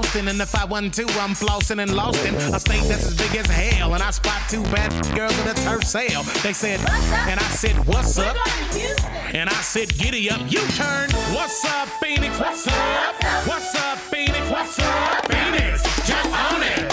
Austin. And if I wasn't too, I'm flossing and lost in a state that's as big as hell. And I spot two bad girls at a turf sale. They said, and I said, what's up? And I said, giddy up, you turn. What's up, Phoenix? What's up? What's up, Phoenix? What's up, Phoenix? Jump on it,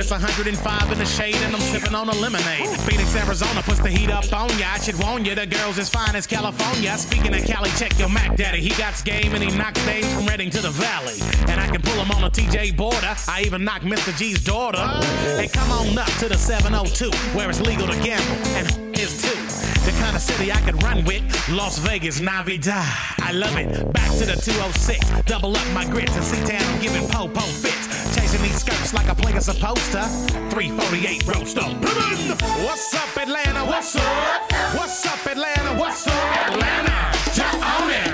It's 105 in the shade, and I'm sipping on a lemonade. Phoenix, Arizona puts the heat up on ya. I should warn ya, the girls as fine as California. Speaking of Cali, check your Mac Daddy. He got game and he knocks dames from Reading to the Valley. And I can pull him on a TJ border. I even knock Mr. G's daughter. And come on up to the 702, where it's legal to gamble. And is too. The kind of city I could run with, Las Vegas, Nevada. I love it. Back to the 206, double up my grits and see town giving po-po fits. Chasing these skirts like a player supposed to. 348 roaster. What's up, Atlanta? What's up? What's up, Atlanta? What's up, Atlanta? Jump on it,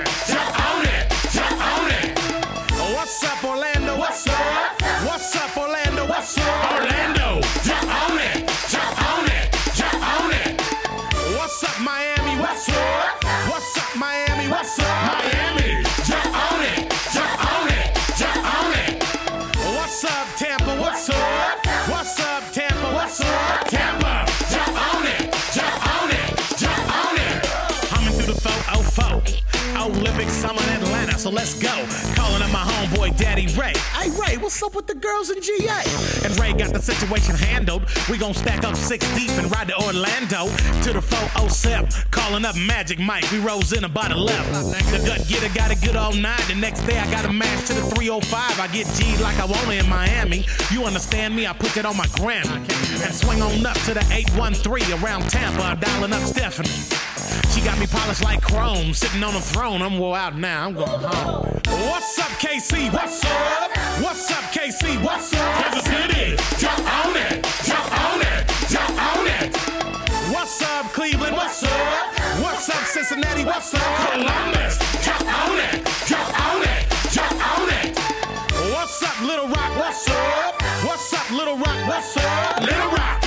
so let's go. Calling up my homeboy Daddy Ray. Hey Ray, what's up with the girls in GA? And Ray got the situation handled. We gon' stack up six deep and ride to Orlando to the 407. Calling up Magic Mike, we rose in about 11. The gut getter got it good all night. The next day I got a match to the 305. I get G'd like I want it in Miami. You understand me? I put it on my Grammy. And swing on up to the 813 around Tampa, i dialing up Stephanie. She got me polished like chrome, sitting on a throne. I'm wore out now. I'm going home. What's up, KC? What's up? What's up, KC? What's up? Kansas City. Jump on it. Jump on it. Jump on it. What's up, Cleveland? What's up? What's up, Cincinnati? What's up, Columbus? Jump on it. Jump on it. Jump on it. What's up, Little Rock? What's up? What's up, Little Rock? What's up, Little Rock?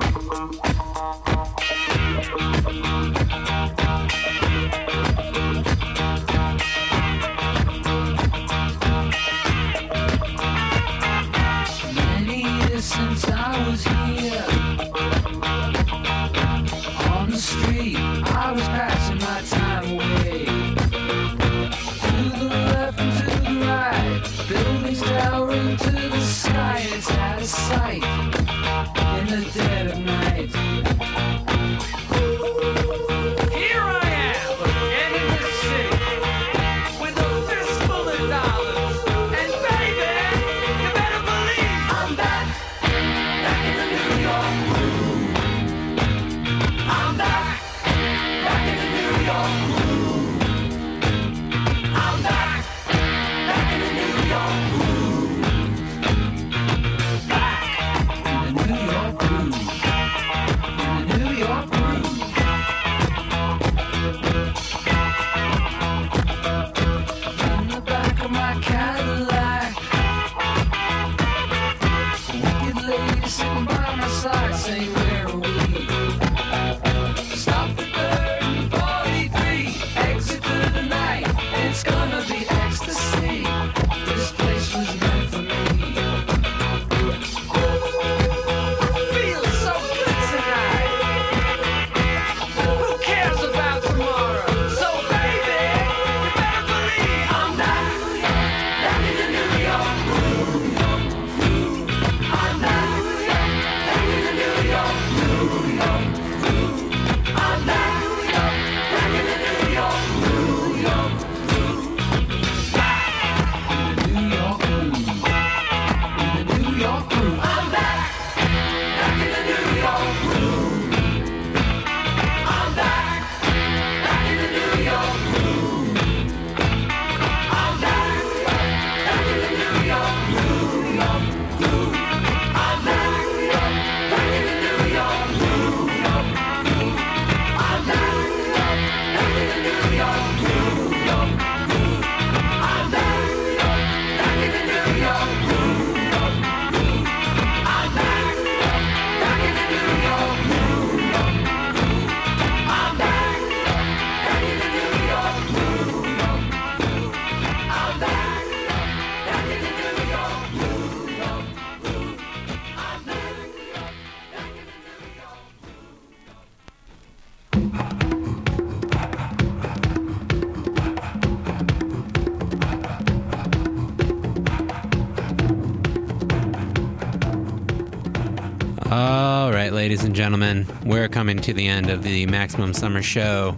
Thank you. mm, mm. Gentlemen, we're coming to the end of the Maximum Summer Show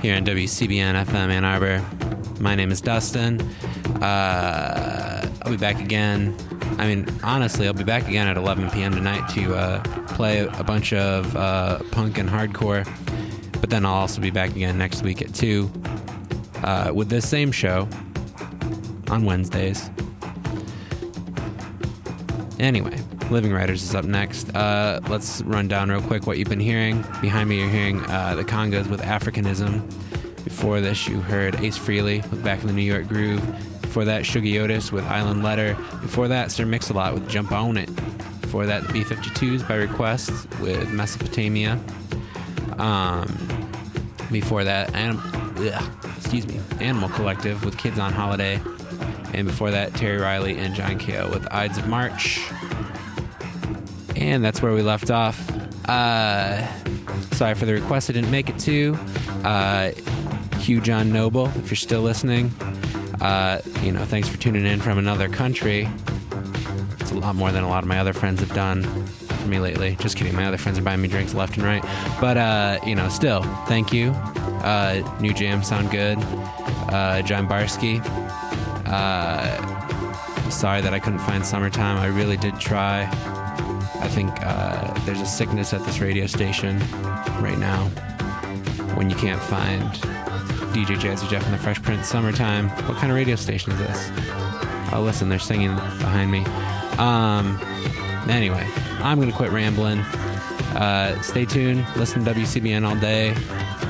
here on WCBN FM Ann Arbor. My name is Dustin. Uh, I'll be back again. I mean, honestly, I'll be back again at 11 p.m. tonight to uh, play a bunch of uh, punk and hardcore. But then I'll also be back again next week at 2 uh, with this same show on Wednesdays. Anyway, Living Writers is up next. Uh, let's run down real quick what you've been hearing. Behind me, you're hearing uh, the Congos with Africanism. Before this, you heard Ace Frehley with Back in the New York Groove. Before that, Shuggie Otis with Island Letter. Before that, Sir Mix-a-Lot with Jump On It. Before that, the B-52s by request with Mesopotamia. Um, before that, Anim- ugh, excuse me, Animal Collective with Kids on Holiday. And before that, Terry Riley and John Cale with Ides of March. And that's where we left off. Uh, sorry for the request I didn't make it to. Uh, Hugh John Noble, if you're still listening, uh, you know, thanks for tuning in from another country. It's a lot more than a lot of my other friends have done for me lately. Just kidding. My other friends are buying me drinks left and right. But, uh, you know, still, thank you. Uh, new jam sound good. Uh, John Barsky. Uh, sorry that I couldn't find summertime. I really did try. I think uh, there's a sickness at this radio station right now when you can't find DJ Jazzy Jeff and the Fresh Prince Summertime. What kind of radio station is this? Oh, listen, they're singing behind me. Um, anyway, I'm going to quit rambling. Uh, stay tuned. Listen to WCBN all day.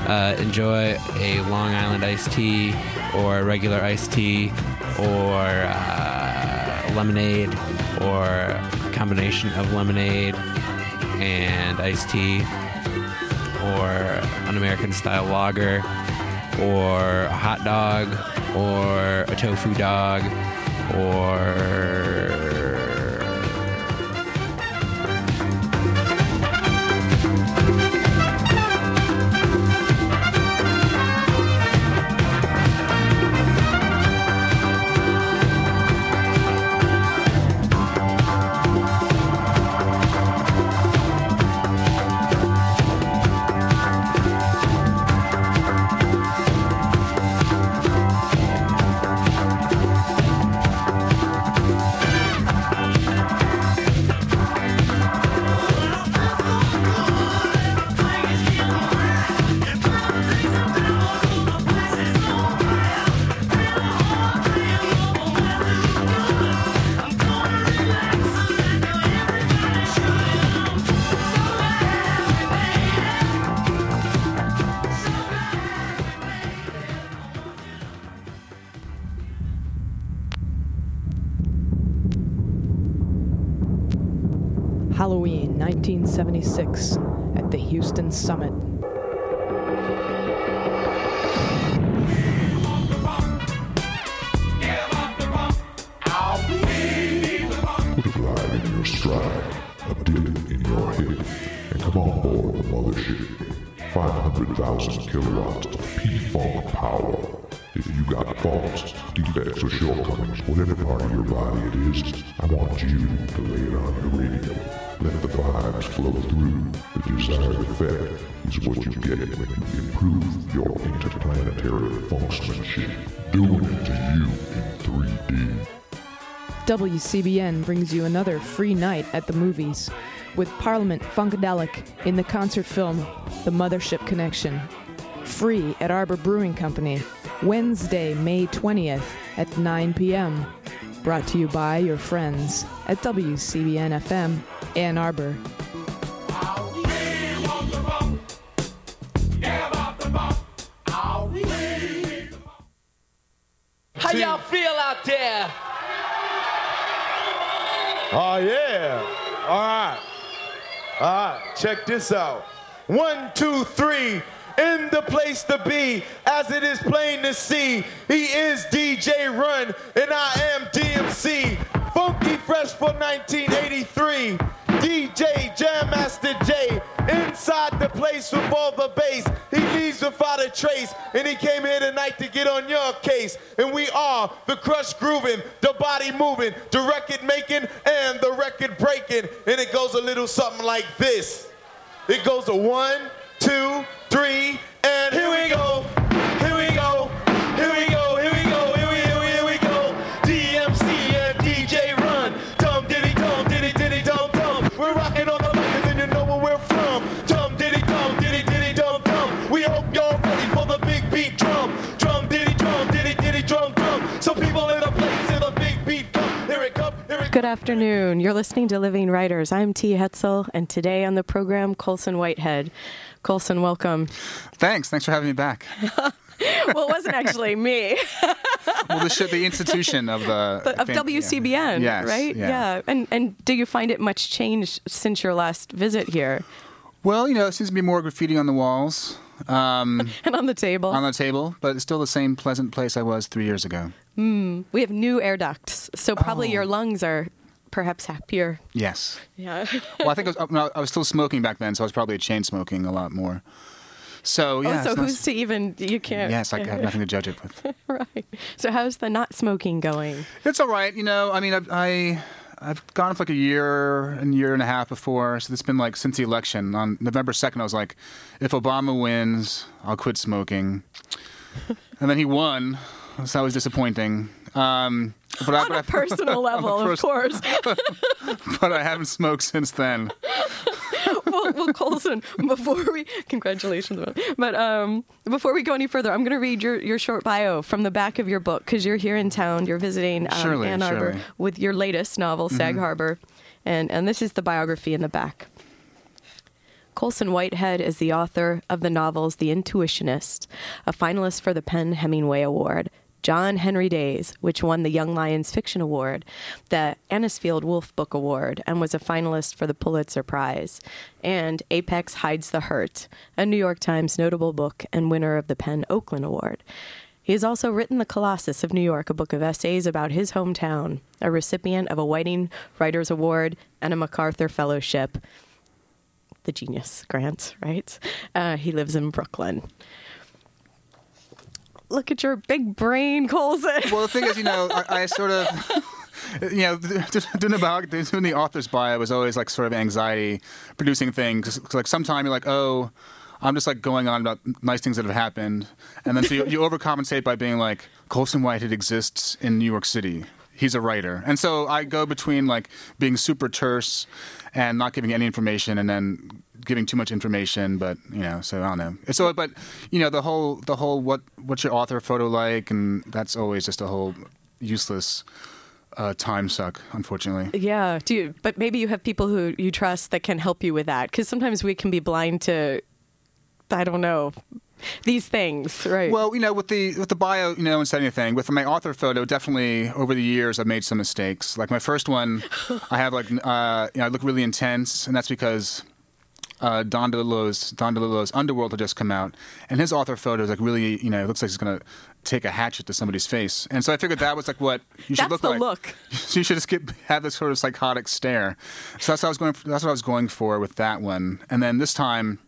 Uh, enjoy a Long Island iced tea or a regular iced tea or uh, lemonade or combination of lemonade and iced tea, or an American style lager, or a hot dog, or a tofu dog, or 1976 at the Houston Summit. Put a glide in your stride, a dilly in your hip, and come on board the mothership. 500,000 kilowatts of P-Funk power. If you got faults, defects, or shortcomings, whatever part of your body it is, I want you to lay it on your radio. Let the vibes flow through. The desired effect is what you get when you improve your interplanetary funksmanship. Doing it to you in 3D. WCBN brings you another free night at the movies with Parliament Funkadelic in the concert film The Mothership Connection. Free at Arbor Brewing Company, Wednesday, May 20th at 9 p.m. Brought to you by your friends at WCBN FM Ann Arbor. How y'all feel out there? Oh, yeah. All right. All right. Check this out. One, two, three. In the place to be, as it is plain to see, he is DJ Run, and I am DMC. Funky Fresh for 1983. DJ Jam Master Jay. Inside the place with all the bass. He leaves without a trace, and he came here tonight to get on your case. And we are the crush grooving, the body moving, the record making, and the record breaking. And it goes a little something like this. It goes a one, two, three, and here we go. Here we go. Here we go. Here we go. Good afternoon. You're listening to Living Writers. I'm T. Hetzel, and today on the program, Colson Whitehead. Colson, welcome. Thanks. Thanks for having me back. well, it wasn't actually me, Well, this should the institution of the but of think, yeah. WCBN, Yes, right? Yeah. And and do you find it much changed since your last visit here Well, you know, it seems to be more graffiti on the walls, um, and on the table? on the table, but it's still the same pleasant place I was three years ago. Hmm. we have new air ducts, so probably Oh. your lungs are perhaps happier. Yes. Yeah. Well, I think I was, uh, no, I was still smoking back then, so I was probably chain smoking a lot more. So oh, yeah. oh, so who's nice- to even? You can't. Yes, I have nothing to judge it with. right. So how's the not smoking going? It's all right. You know, I mean, I've, I, I've gone for like a year and year and a half before. So it's been like since the election. On November 2nd, I was like, if Obama wins, I'll quit smoking. and then he won. So that was disappointing. Um, but I, On a I- personal level, of pers- course. but I haven't smoked since then. well, well, Colson, before we congratulations, but um, before we go any further, I'm going to read your, your short bio from the back of your book because you're here in town. You're visiting um, Surely, Ann Arbor surely. Mm-hmm. with your latest novel, Sag Harbor, and and this is the biography in the back. Colson Whitehead is the author of the novels The Intuitionist, a finalist for the PEN Hemingway Award, John Henry Days, which won the Young Lions Fiction Award, the Anisfield Wolf Book Award, and was a finalist for the Pulitzer Prize, and Apex Hides the Hurt, a New York Times notable book and winner of the PEN Oakland Award. He has also written The Colossus of New York, a book of essays about his hometown, a recipient of a Whiting Writers Award and a MacArthur Fellowship. The Genius Grant, right? Uh, he lives in Brooklyn. Look at your big brain, Colson. Well, the thing is, you know, I, I sort of, you know, doing about doing the author's bio was always like sort of anxiety producing thing. 'Cause, 'cause, like sometime you're like, oh, I'm just like going on about nice things that have happened, and then so you, you overcompensate by being like, Colson Whitehead exists in New York City. He's a writer, and so I go between like being super terse and not giving any information, and then giving too much information. But you know, so I don't know. So, but you know, the whole the whole what what's your author photo like, and that's always just a whole useless uh, time suck, unfortunately. Yeah, do you, but maybe you have people who you trust that can help you with that because sometimes we can be blind to, I don't know, these things, right? Well, you know, with the with the bio, you know, and said anything. With my author photo, definitely over the years, I've made some mistakes. Like my first one, I have like, uh, you know, I look really intense, and that's because uh, Don DeLillo's Don DeLillo's Underworld had just come out, and his author photo is like really, you know, it looks like he's gonna take a hatchet to somebody's face, and so I figured that was like what you should That's look the like. look. So you should just get, have this sort of psychotic stare. So that's what I was going. For, that's what I was going for with that one, and then this time.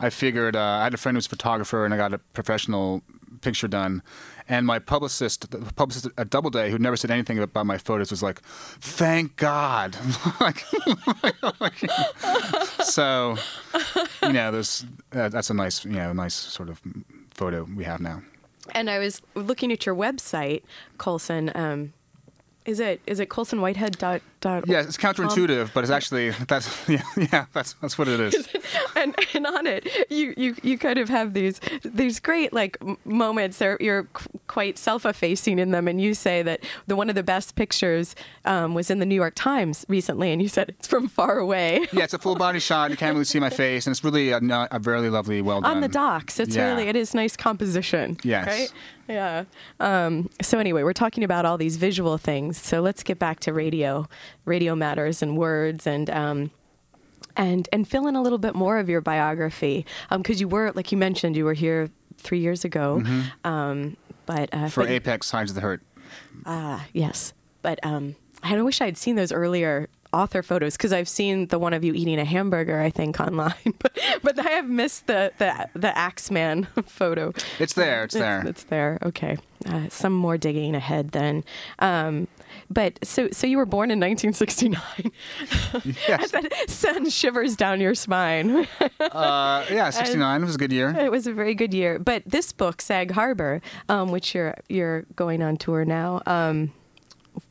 I figured uh, I had a friend who was a photographer, and I got a professional picture done. And my publicist, the publicist at Doubleday, who never said anything about my photos, was like, "Thank God!" like, so, you know, there's uh, that's a nice, you know, nice sort of photo we have now. and I was looking at your website, Colson. Um, is it is it colsonwhitehead dot dot? Yeah, it's counterintuitive, but it's actually that's yeah, yeah that's that's what it is. and and on it you you you kind of have these these great like moments you're quite self-effacing in them and you say that the one of the best pictures um, was in the new york times recently and you said it's from far away Yeah, it's a full body shot. And you can't really see my face, and it's really a, a very lovely, well done. on the docks it's Yeah. really it is nice composition Yes. right yeah um, so anyway we're talking about all these visual things so let's get back to radio radio matters and words and um, and and fill in a little bit more of your biography because you were like you mentioned you were here three years ago um, but uh, Mm-hmm. For but- Apex of the Hurt. Ah, yes. But um, I wish I'd seen those earlier author photos because I've seen the one of you eating a hamburger, I think, online. but but I have missed the the the Axeman photo. It's there. It's there. It's there. Okay. Uh, some more digging ahead then. Um, but so so you were born in 1969. Yes. that sends shivers down your spine. Uh, yeah, 69 was a good year. It was a very good year. But this book, Sag Harbor, um, which you're you're going on tour now um,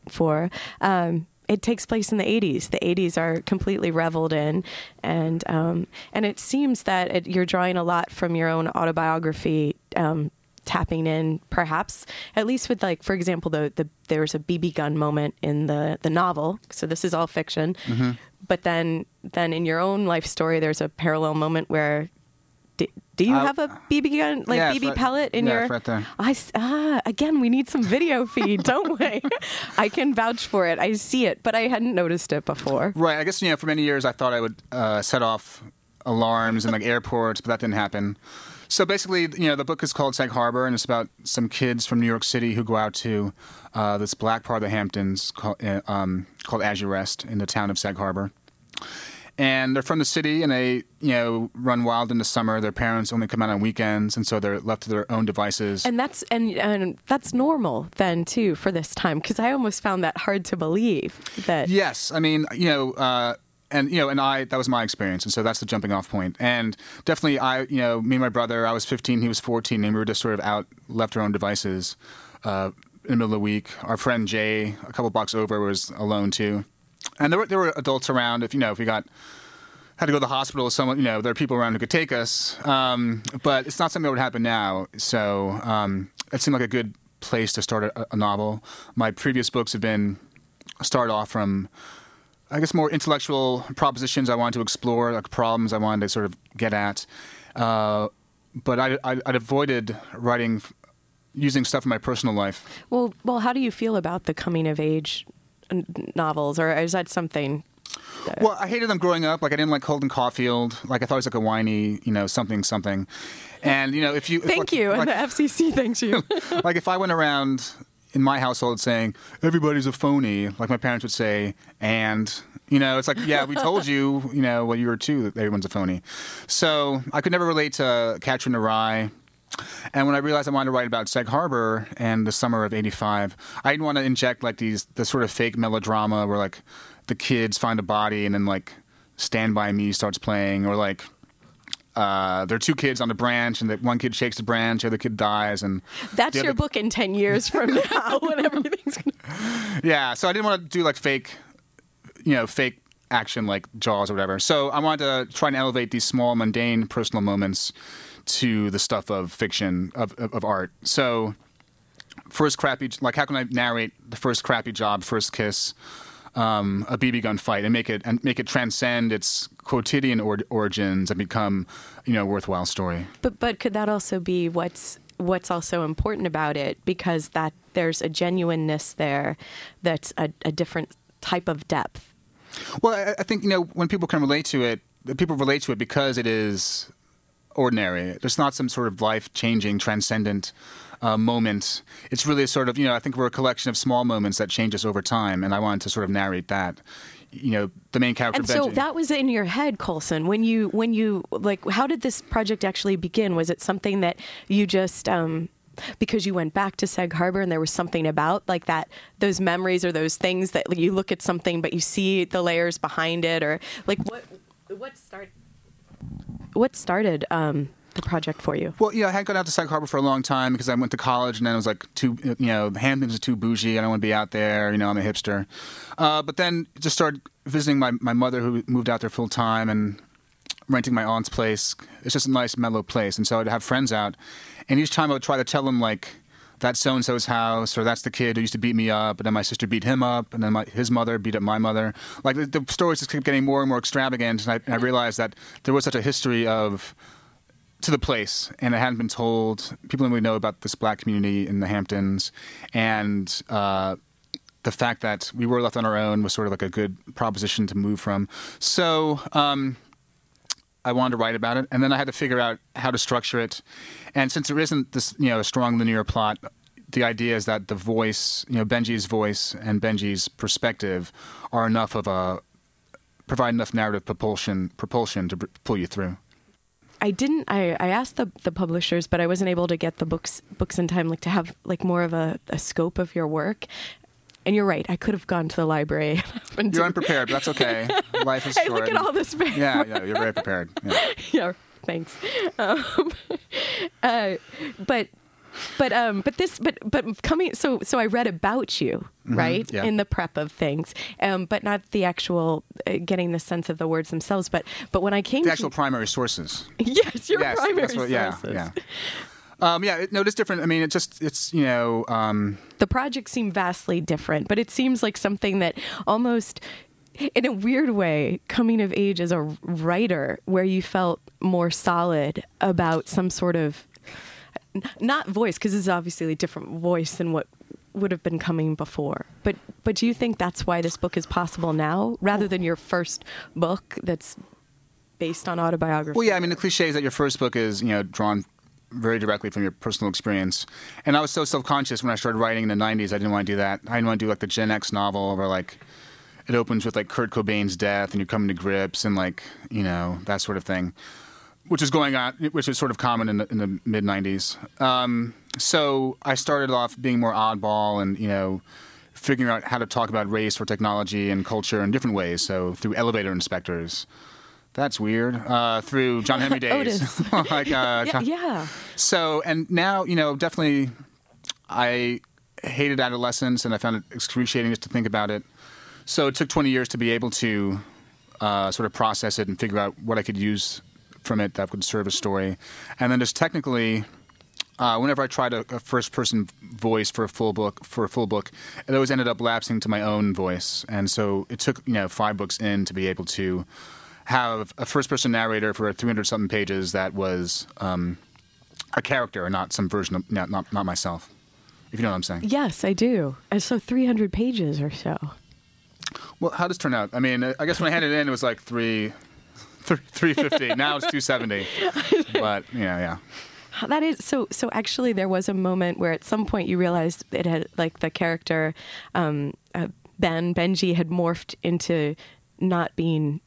for, um, it takes place in the 80s. The 80s are completely reveled in, and um, and it seems that it, you're drawing a lot from your own autobiography. Um, tapping in perhaps at least with like for example the, the there's a bb gun moment in the the novel so this is all fiction Mm-hmm. but then then in your own life story there's a parallel moment where do, do you Uh, have a BB gun, like yeah, BB right- pellet in yeah, your? it's right there. I ah again, we need some video feed, don't we? I can vouch for it. I see it, but I hadn't noticed it before. Right. I guess you know, for many years, I thought I would uh, set off alarms in like airports, but that didn't happen. So basically, you know, the book is called Sag Harbor, and it's about some kids from New York City who go out to uh, this black part of the Hamptons called, uh, um, called Azurest in the town of Sag Harbor. And they're from the city, and they, you know, run wild in the summer. Their parents only come out on weekends, and so they're left to their own devices. And that's and and that's normal then too for this time because I almost found that hard to believe that. Yes, I mean, you know, uh, and you know, and I that was my experience, and so that's the jumping off point. And definitely, I, you know, me and my brother, I was 15, he was 14, and we were just sort of out, left our own devices uh, in the middle of the week. Our friend Jay, a couple blocks over, was alone too, and there were there were adults around. If you know, if we got had to go to the hospital, someone, you know, there are people around who could take us. Um, but it's not something that would happen now. So um, it seemed like a good place to start a, a novel. My previous books have been start off from, I guess, more intellectual propositions I wanted to explore, like problems I wanted to sort of get at. Uh, but I, I, I'd avoided writing using stuff from my personal life. Well, well, how do you feel about the coming of age n- novels, or is that something? that- Well, I hated them growing up. Like I didn't like Holden Caulfield. Like I thought he was like a whiny, you know, something something. And you know, if you if, Thank like- you, like, and the FCC thanks you. like if I went around in my household saying everybody's a phony, like my parents would say, and you know, it's like yeah, we told you, you know, when you were two that everyone's a phony. So I could never relate to Catcher in. And when I realized I wanted to write about Sag Harbor and the summer of '85, I didn't want to inject like these the sort of fake melodrama where like the kids find a body and then like Stand by Me starts playing, or like uh, there are two kids on the branch, and the one kid shakes the branch, the other kid dies, and That's your other- book in ten years from now, when everything's. Gonna... Yeah, so I didn't want to do like fake, you know, fake action like Jaws or whatever. So I wanted to try and elevate these small, mundane, personal moments to the stuff of fiction of of, of art. So first crappy, like how can I narrate the first crappy job, first kiss, um, a BB gun fight, and make it and make it transcend its quotidian or- origins and become, you know, a worthwhile story. But but could that also be what's what's also important about it because that there's a genuineness there that's a, a different type of depth. Well, I, I think you know when people can relate to it, people relate to it because it is ordinary. There's not some sort of life-changing, transcendent uh, moment. It's really a sort of you know I think we're a collection of small moments that change us over time, and I wanted to sort of narrate that. You know, the main character. And so that was in your head, Colson. When you when you like, how did this project actually begin? Was it something that you just um, because you went back to Sag Harbor and there was something about like that those memories or those things that you look at something but you see the layers behind it or like what what started what started um, the project for you? Well, yeah, I had gone out to Sag Harbor for a long time because I went to college, and then it was like too, you know, Hamptons is too bougie. I don't want to be out there. You know, I'm a hipster. Uh, but then just started visiting my, my mother, who moved out there full time, and renting my aunt's place. It's just a nice, mellow place, and so I'd have friends out, and each time I would try to tell them like. That's so and so's house, or that's the kid who used to beat me up, and then my sister beat him up, and then my, his mother beat up my mother. Like the, the stories just kept getting more and more extravagant, and I, and I realized that there was such a history of to the place, and it hadn't been told. People didn't really know about this black community in the Hamptons, and uh, the fact that we were left on our own was sort of like a good proposition to move from. So. Um, I wanted to write about it, and then I had to figure out how to structure it. And since there isn't this, you know, a strong linear plot, the idea is that the voice, you know, Benji's voice and Benji's perspective are enough of a provide enough narrative propulsion propulsion to pull you through. I didn't. I, I asked the the publishers, but I wasn't able to get the books books in time, like to have like more of a, a scope of your work. And you're right. I could have gone to the library. You're do- unprepared, but that's okay. Life is Hey, short. look at all this. Yeah, yeah, you're very prepared. Yeah. yeah, thanks. Um, uh, but but um but this but but coming so so I read about you right Mm-hmm. yeah. in the prep of things um but not the actual uh, getting the sense of the words themselves but but when I came to The to actual primary sources. yes your yes, primary what- yeah, sources yeah. Um, yeah, no, it's different. I mean, it just, it's, you know, um, the project seemed vastly different, but it seems like something that almost, in a weird way, coming of age as a writer, where you felt more solid about some sort of not voice, because is obviously a different voice than what would have been coming before. But but do you think that's why this book is possible now, rather than your first book that's based on autobiography? Well, yeah, I mean, the cliche is that your first book is, you know, drawn very directly from your personal experience. And I was so self conscious when I started writing in the 90s, I didn't want to do that. I didn't want to do like the Gen X novel where like it opens with like Kurt Cobain's death and you're coming to grips and like, you know, that sort of thing. Which is going on, which is sort of common in the, in the mid 90s. Um, so I started off being more oddball and, you know, figuring out how to talk about race or technology and culture in different ways. So through elevator inspectors. That's weird. Uh, through John Henry Days. Like, uh, yeah, John- yeah. so, and now, you know, definitely I hated adolescence and I found it excruciating just to think about it. So it took 20 years to be able to uh, sort of process it and figure out what I could use from it that would serve a story. And then just technically, uh, whenever I tried a, a first-person voice for a full book, for a full book, it always ended up lapsing to my own voice. And so it took, you know, five books in to be able to have a first-person narrator for 300 something pages that was um, a character and not some version of not not, not myself. If you know what I'm saying. Yes, I do. And so 300 pages or so. Well, how does it turn out? I mean, I guess when I handed it in, it was like three, three fifty. now it's two seventy. But yeah, yeah. That is so. So actually, there was a moment where at some point you realized it had like the character um, uh, Ben Benji had morphed into not being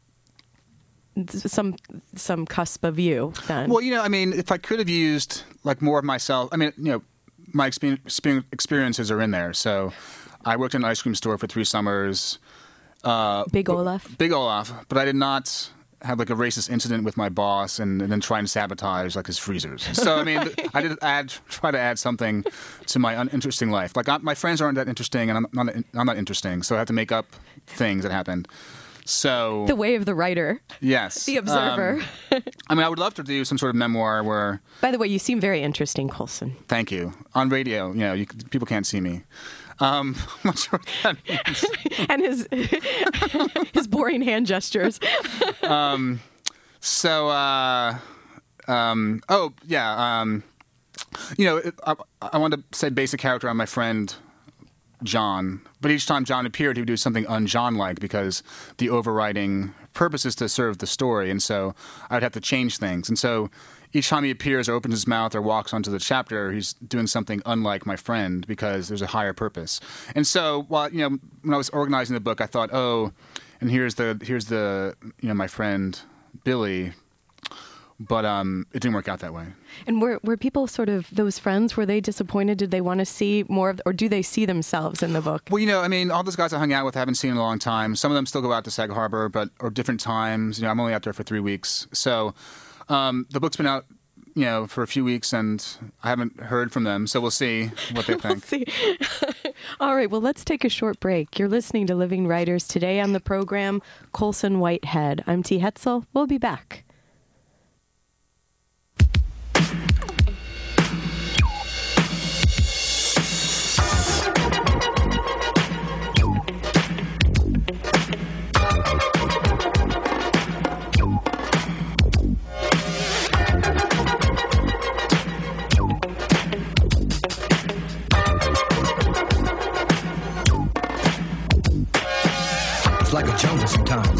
some some cusp of you. Then Well, you know, I mean, if I could have used like more of myself, I mean, you know, my expe- expe- experiences are in there. So, I worked in an ice cream store for three summers. Uh, Big Olaf. Big Olaf, but I did not have like a racist incident with my boss and, and then try and sabotage like his freezers. So I mean, I did add try to add something to my uninteresting life. Like I, my friends aren't that interesting, and I'm not I'm not interesting, so I have to make up things that happened. So the way of the writer, yes, the observer. Um, I mean, I would love to do some sort of memoir where. By the way, you seem very interesting, Colson. Thank you. On radio, you know, you, people can't see me. Um, I'm not sure what that means. and his his boring hand gestures. um, so, uh, um, oh yeah, um, you know, I, I wanted to say basic character on my friend John, but each time John appeared, he would do something un-John-like because the overriding purpose is to serve the story, and so I would have to change things, and so. Each time he appears or opens his mouth or walks onto the chapter, he's doing something unlike my friend because there's a higher purpose. And so, while you know, when I was organizing the book, I thought, oh, and here's the here's the you know my friend Billy, but um, it didn't work out that way. And were were people sort of those friends? Were they disappointed? Did they want to see more of, or do they see themselves in the book? Well, you know, I mean, all those guys I hung out with, I haven't seen in a long time. Some of them still go out to Sag Harbor, but or different times. You know, I'm only out there for three weeks, so um, the book's been out. You know, for a few weeks, and I haven't heard from them, so we'll see what they think. see. All right, well, let's take a short break. You're listening to Living Writers today on the program Colson Whitehead. I'm T. Hetzel. We'll be back.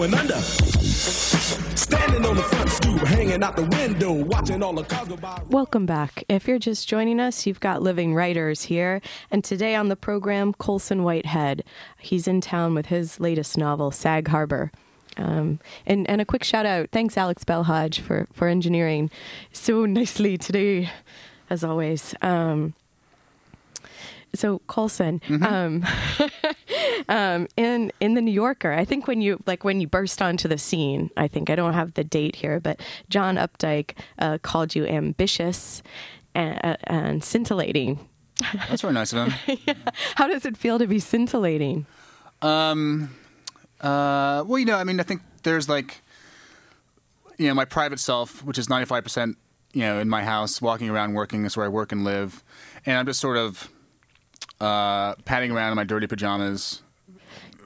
under. Standing on the front stoop, hanging out the window, watching all the cars go by. Welcome back. If you're just joining us, you've got Living Writers here. And today on the program, Colson Whitehead. He's in town with his latest novel, Sag Harbor. Um, and, and a quick shout out. Thanks, Alex Belhaj, for, for engineering so nicely today, as always. Um, so Colson, um, um, in in the New Yorker, I think when you like when you burst onto the scene, I think I don't have the date here, but John Updike uh, called you ambitious and, and scintillating. That's very nice of him. How does it feel to be scintillating? Um, uh, well, you know, I mean, I think there's like, you know, my private self, which is 95%, you know, in my house, walking around, working. That's where I work and live. And I'm just sort of uh, padding around in my dirty pajamas,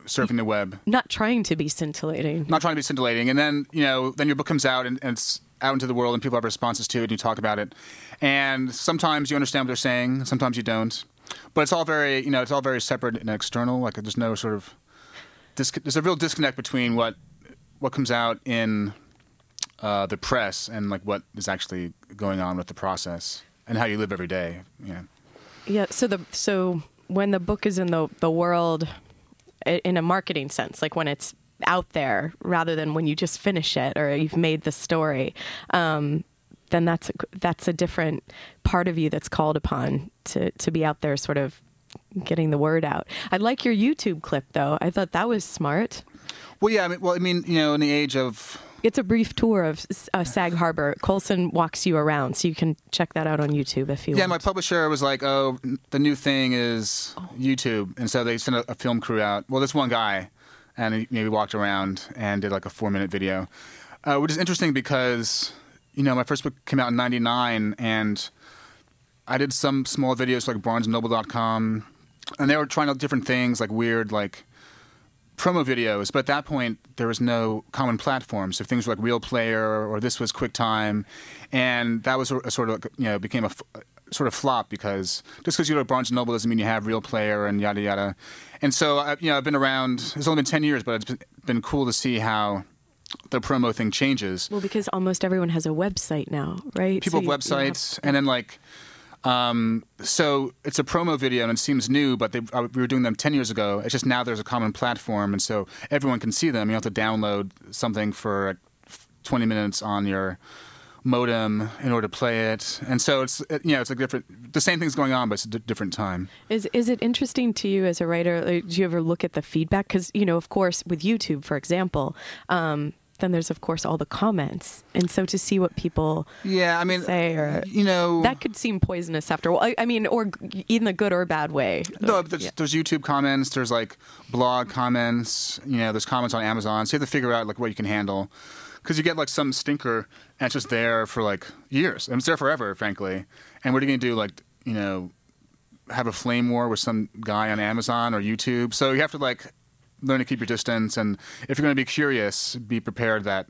surfing the web, Not trying to be scintillating. not trying to be scintillating. And then, you know, then your book comes out and, and it's out into the world and people have responses to it and you talk about it. And sometimes you understand what they're saying, sometimes you don't. But it's all very, you know, it's all very separate and external. Like there's no sort of, dis- there's a real disconnect between what what comes out in uh, the press and like what is actually going on with the process and how you live every day. Yeah. Yeah. So the so when the book is in the the world, in a marketing sense, like when it's out there rather than when you just finish it or you've made the story. Um, then that's a, that's a different part of you that's called upon to to be out there, sort of getting the word out. I like your YouTube clip though. I thought that was smart. Well, yeah. I mean, well, I mean, you know, in the age of It's a brief tour of uh, Sag Harbor. Colson walks you around, so you can check that out on YouTube if you want. yeah, my publisher was like, "Oh, the new thing is YouTube," and so they sent a, a film crew out. Well, this one guy, and he maybe walked around and did like a four-minute video, uh, which is interesting because you know my first book came out in '99, and I did some small videos like BarnesandNoble.com, and they were trying out different things like weird like promo videos, but at that point there was no common platform. So things were like Real Player or this was QuickTime, and that was a, a sort of you know became a sort of flop because just because you go to Barnes and Noble doesn't mean you have Real Player and yada yada. And so I, you know I've been around. It's only been ten years, but it's been- cool to see how the promo thing changes. Well, because almost everyone has a website now, right? People So have you- you have- websites, and then like. Um, so it's a promo video and it seems new, but they, uh, we were doing them 10 years ago. It's just now there's a common platform, and so everyone can see them. You don't have to download something for like, 20 minutes on your modem in order to play it. And so it's it- you know it's like different. The same thing's going on, but it's a different time. Is is it interesting to you as a writer? Do you ever look at the feedback? Because you know, of course, with YouTube, for example, um, then there's of course all the comments, and so to see what people Yeah, I mean, say or you know that could seem poisonous after. a while. I, I mean, or in the good or bad way. No, there's, there's YouTube comments. There's like blog comments. You know, there's comments on Amazon. So you have to figure out like what you can handle, because you get like some stinker and it's just there for like years. And it's there forever, frankly. And what are you gonna do? Like, you know, have a flame war with some guy on Amazon or YouTube? So you have to like learn to keep your distance. And if you're gonna be curious, be prepared that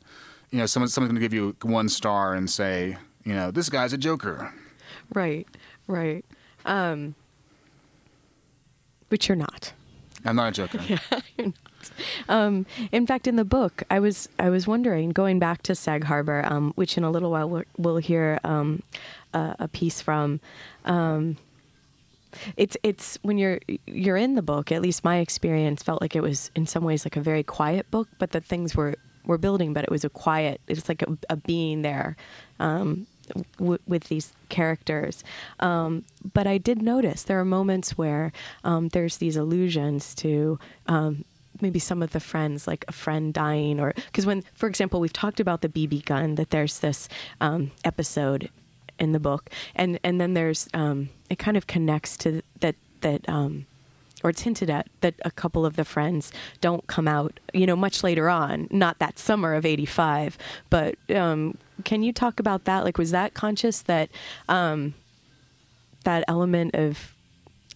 you know someone someone's gonna give you one star and say, you know, this guy's a joker. Right, right. Um, but you're not. I'm not a joker. Um, in fact, in the book, I was I was wondering, going back to Sag Harbor, um, which in a little while we'll, we'll hear um, a, a piece from. Um, it's it's when you're you're in the book. At least my experience felt like it was in some ways like a very quiet book, but the things were were building. But it was a quiet. It's like a, a being there. Um, w- with these characters. Um, but I did notice there are moments where um, there's these allusions to um, maybe some of the friends, like a friend dying, or because when, for example, we've talked about the BB gun, that there's this um, episode in the book, and and then there's um, it kind of connects to that that. Um, or it's hinted at that a couple of the friends don't come out, you know, much later on, not that summer of 85. But um, can you talk about that? Like, was that conscious that um, that element of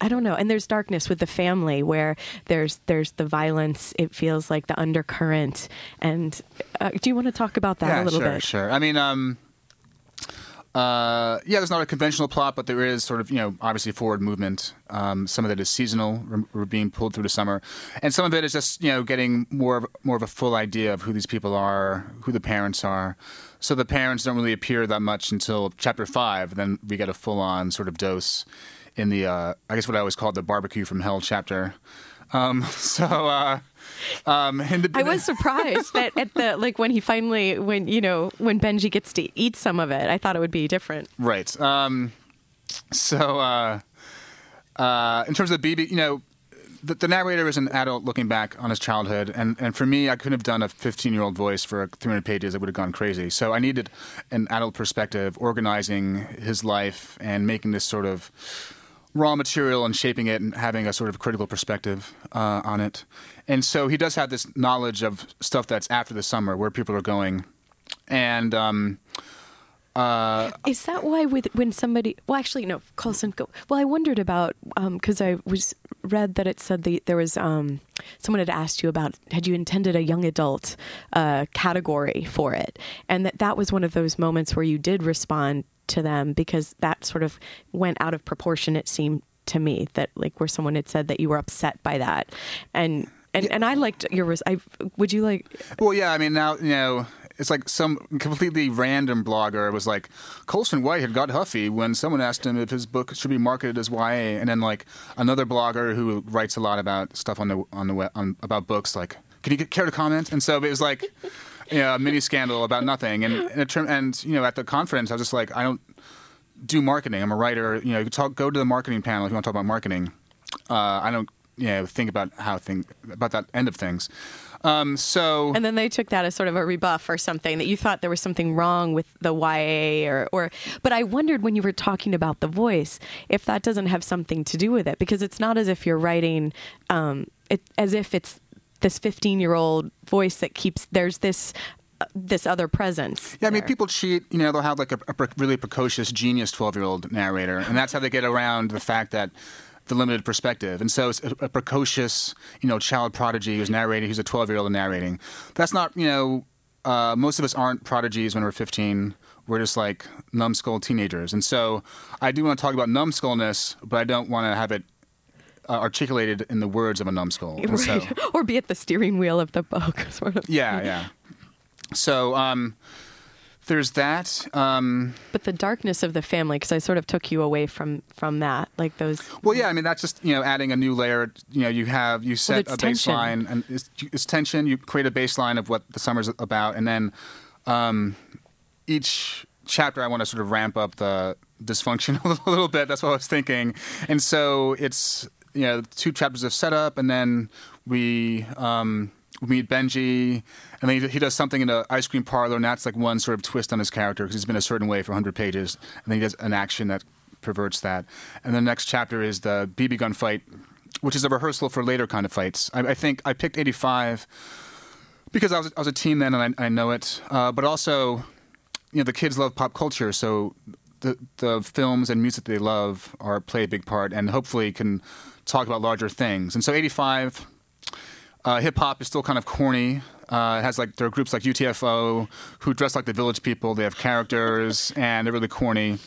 I don't know. And there's darkness with the family where there's there's the violence. It feels like the undercurrent. And uh, do you want to talk about that yeah, a little sure, bit? Sure. sure. I mean, um, uh, yeah, there's not a conventional plot, but there is sort of, you know, obviously forward movement. Um, some of it is seasonal, we're, being pulled through the summer, and some of it is just, you know, getting more of more of a full idea of who these people are, who the parents are. So the parents don't really appear that much until chapter five. Then we get a full on sort of dose in the, uh, I guess what I always called the barbecue from hell chapter. Um, so. Uh, um, in the, I was surprised that at the like when he finally when you know when Benji gets to eat some of it, I thought it would be different. Right. Um, so, uh, uh, in terms of BB, you know, the, the narrator is an adult looking back on his childhood, and, and for me, I couldn't have done a 15 year old voice for 300 pages. It would have gone crazy. So I needed an adult perspective, organizing his life and making this sort of raw material and shaping it and having a sort of critical perspective uh, on it. And so he does have this knowledge of stuff that's after the summer, where people are going, and. Um, uh, Is that why with when somebody? Well, actually, no. Colson, go. Well, I wondered about because I was read that it said the, there was um, someone had asked you about had you intended a young adult uh, category for it, and that that was one of those moments where you did respond to them because that sort of went out of proportion. It seemed to me that like where someone had said that you were upset by that, and and and I liked your. res- I would you like Well, yeah, I mean, now, you know, it's like some completely random blogger was like, Colson Whitehead got huffy when someone asked him if his book should be marketed as YA. And then, like, another blogger who writes a lot about stuff on the, on the web, on, about books, like, can you care to comment?" And so it was like, you know, a mini scandal about nothing. And and, and you know, at the conference, I was just like, I don't do marketing. I'm a writer. You know, you talk, go to the marketing panel if you want to talk about marketing. Uh, I don't, you know, think about how think about that end of things. Um, so And then they took that as sort of a rebuff or something that you thought there was something wrong with the YA or, or but I wondered when you were talking about the voice if that doesn't have something to do with it because it's not as if you're writing um, it, as if it's this 15 year old voice that keeps there's this uh, this other presence. Yeah, I mean, there. people cheat. You know, they'll have like a, a really precocious, genius twelve-year-old narrator, and that's how they get around the fact that the limited perspective. And so, it's a, a precocious, you know, child prodigy who's narrating, who's a twelve-year-old narrating. That's not, you know, uh, most of us aren't prodigies when we're fifteen. We're just like numbskull teenagers. And so, I do want to talk about numbskullness, but I don't want to have it. Uh, articulated in the words of a numbskull. And so- or be at the steering wheel of the book, sort of. yeah, yeah. So um, there's that. Um, But the darkness of the family, because I sort of took you away from from that, like those. well, yeah. I mean, that's just you know adding a new layer. You know, you have you set it's a tension. baseline, and it's, it's tension. You create a baseline of what the summer's about, and then um, each chapter, I want to sort of ramp up the dysfunction a little, a little bit. That's what I was thinking, and so it's you know two chapters of setup, and then we. Um, we meet Benji, and then he, does something in an ice cream parlor, and that's like one sort of twist on his character because he's been a certain way for 100 pages, and then he does an action that perverts that. And the next chapter is the BB gun fight, which is a rehearsal for later kind of fights. I, I think I picked 85 because I was, I was a teen then, and I, I know it, uh, but also, you know, the kids love pop culture, so the the films and music they love are play a big part, and hopefully can talk about larger things. And so 85. Uh, hip hop is still kind of corny. Uh, it has like there are groups like UTFO who dress like the Village People. They have characters and they're really corny.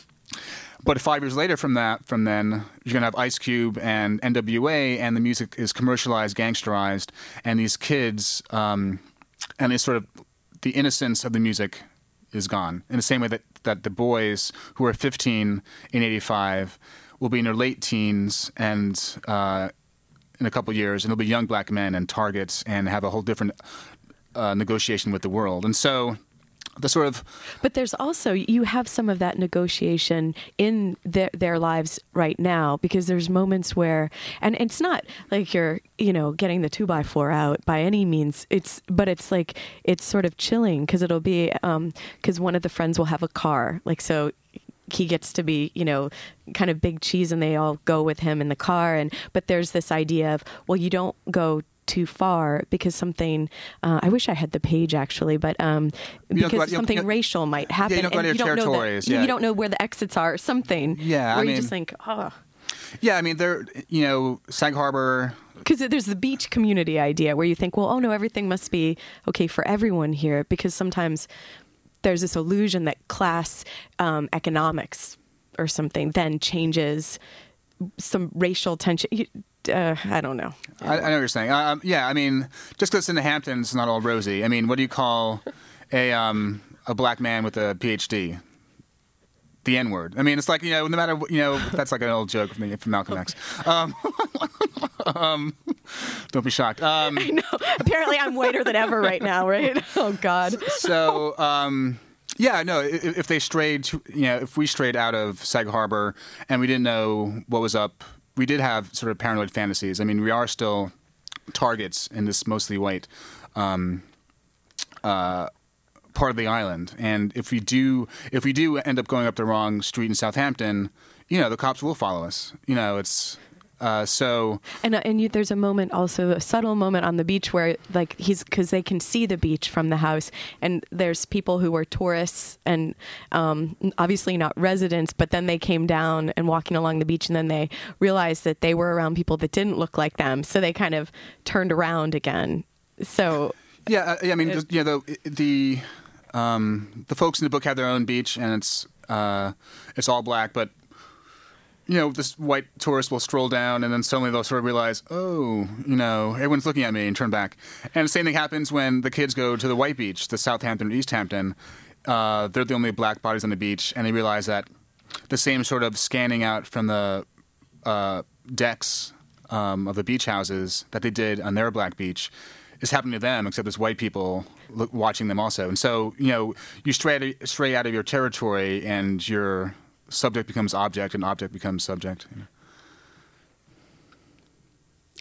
But five years later from that, from then, you're gonna have Ice Cube and NWA, and the music is commercialized, gangsterized, and these kids, um, and it's sort of the innocence of the music is gone. In the same way that that the boys who are 15 in '85 will be in their late teens and uh, in a couple years, and they'll be young black men and targets and have a whole different uh, negotiation with the world. And so, the sort of But there's also you have some of that negotiation in their their lives right now because there's moments where and it's not like you're you know getting the two by four out by any means. It's but it's like it's sort of chilling because it'll be because one of the friends will have a car like so he gets to be you know kind of big cheese and they all go with him in the car. And but there's this idea of well you don't go too far because something uh, I wish I had the page actually but um You don't because out- you don't- something you don't- racial might happen don't and you don't know that, territories, you don't know where the exits are or something Yeah, I you mean- just think oh yeah, I mean, they're you know Sag Harbor. because there's the beach community idea where you think, well, oh no, everything must be okay for everyone here because sometimes there's this illusion that class um, economics or something then changes some racial tension. Uh, I don't know. I, I know what you're saying. Uh, yeah, I mean, just because it's in the Hamptons, it's not all rosy. I mean, what do you call a um, a black man with a PhD? The N word. I mean, it's like you know, no matter what- you know, that's like an old joke from, the, from Malcolm X. Um, um, don't be shocked. Um, I know. Apparently, I'm whiter than ever right now, right? Oh God. so um, yeah, no. If, if they strayed, you know, if we strayed out of Sag Harbor and we didn't know what was up, we did have sort of paranoid fantasies. I mean, we are still targets in this mostly white um, uh, part of the island, and if we do, if we do end up going up the wrong street in Southampton, you know, the cops will follow us. You know, it's. Uh, so And uh, and you, there's a moment also a subtle moment on the beach where like he's because they can see the beach from the house and there's people who were tourists and um, obviously not residents but then they came down and walking along the beach and then they realized that they were around people that didn't look like them so they kind of turned around again so Yeah, uh, I mean, just, you know, the the, um, the folks in the book have their own beach, and it's uh, it's all black. But you know, this white tourist will stroll down, and then suddenly they'll sort of realize, oh, you know, everyone's looking at me, and turn back. And the same thing happens when the kids go to the white beach, the Southampton or East Hampton. Uh, they're the only black bodies on the beach, and they realize that the same sort of scanning out from the uh, decks um, of the beach houses that they did on their black beach is happening to them, except it's white people look, watching them also. And so, you know, you stray out, stray out of your territory, and your subject becomes object, and object becomes subject. you know.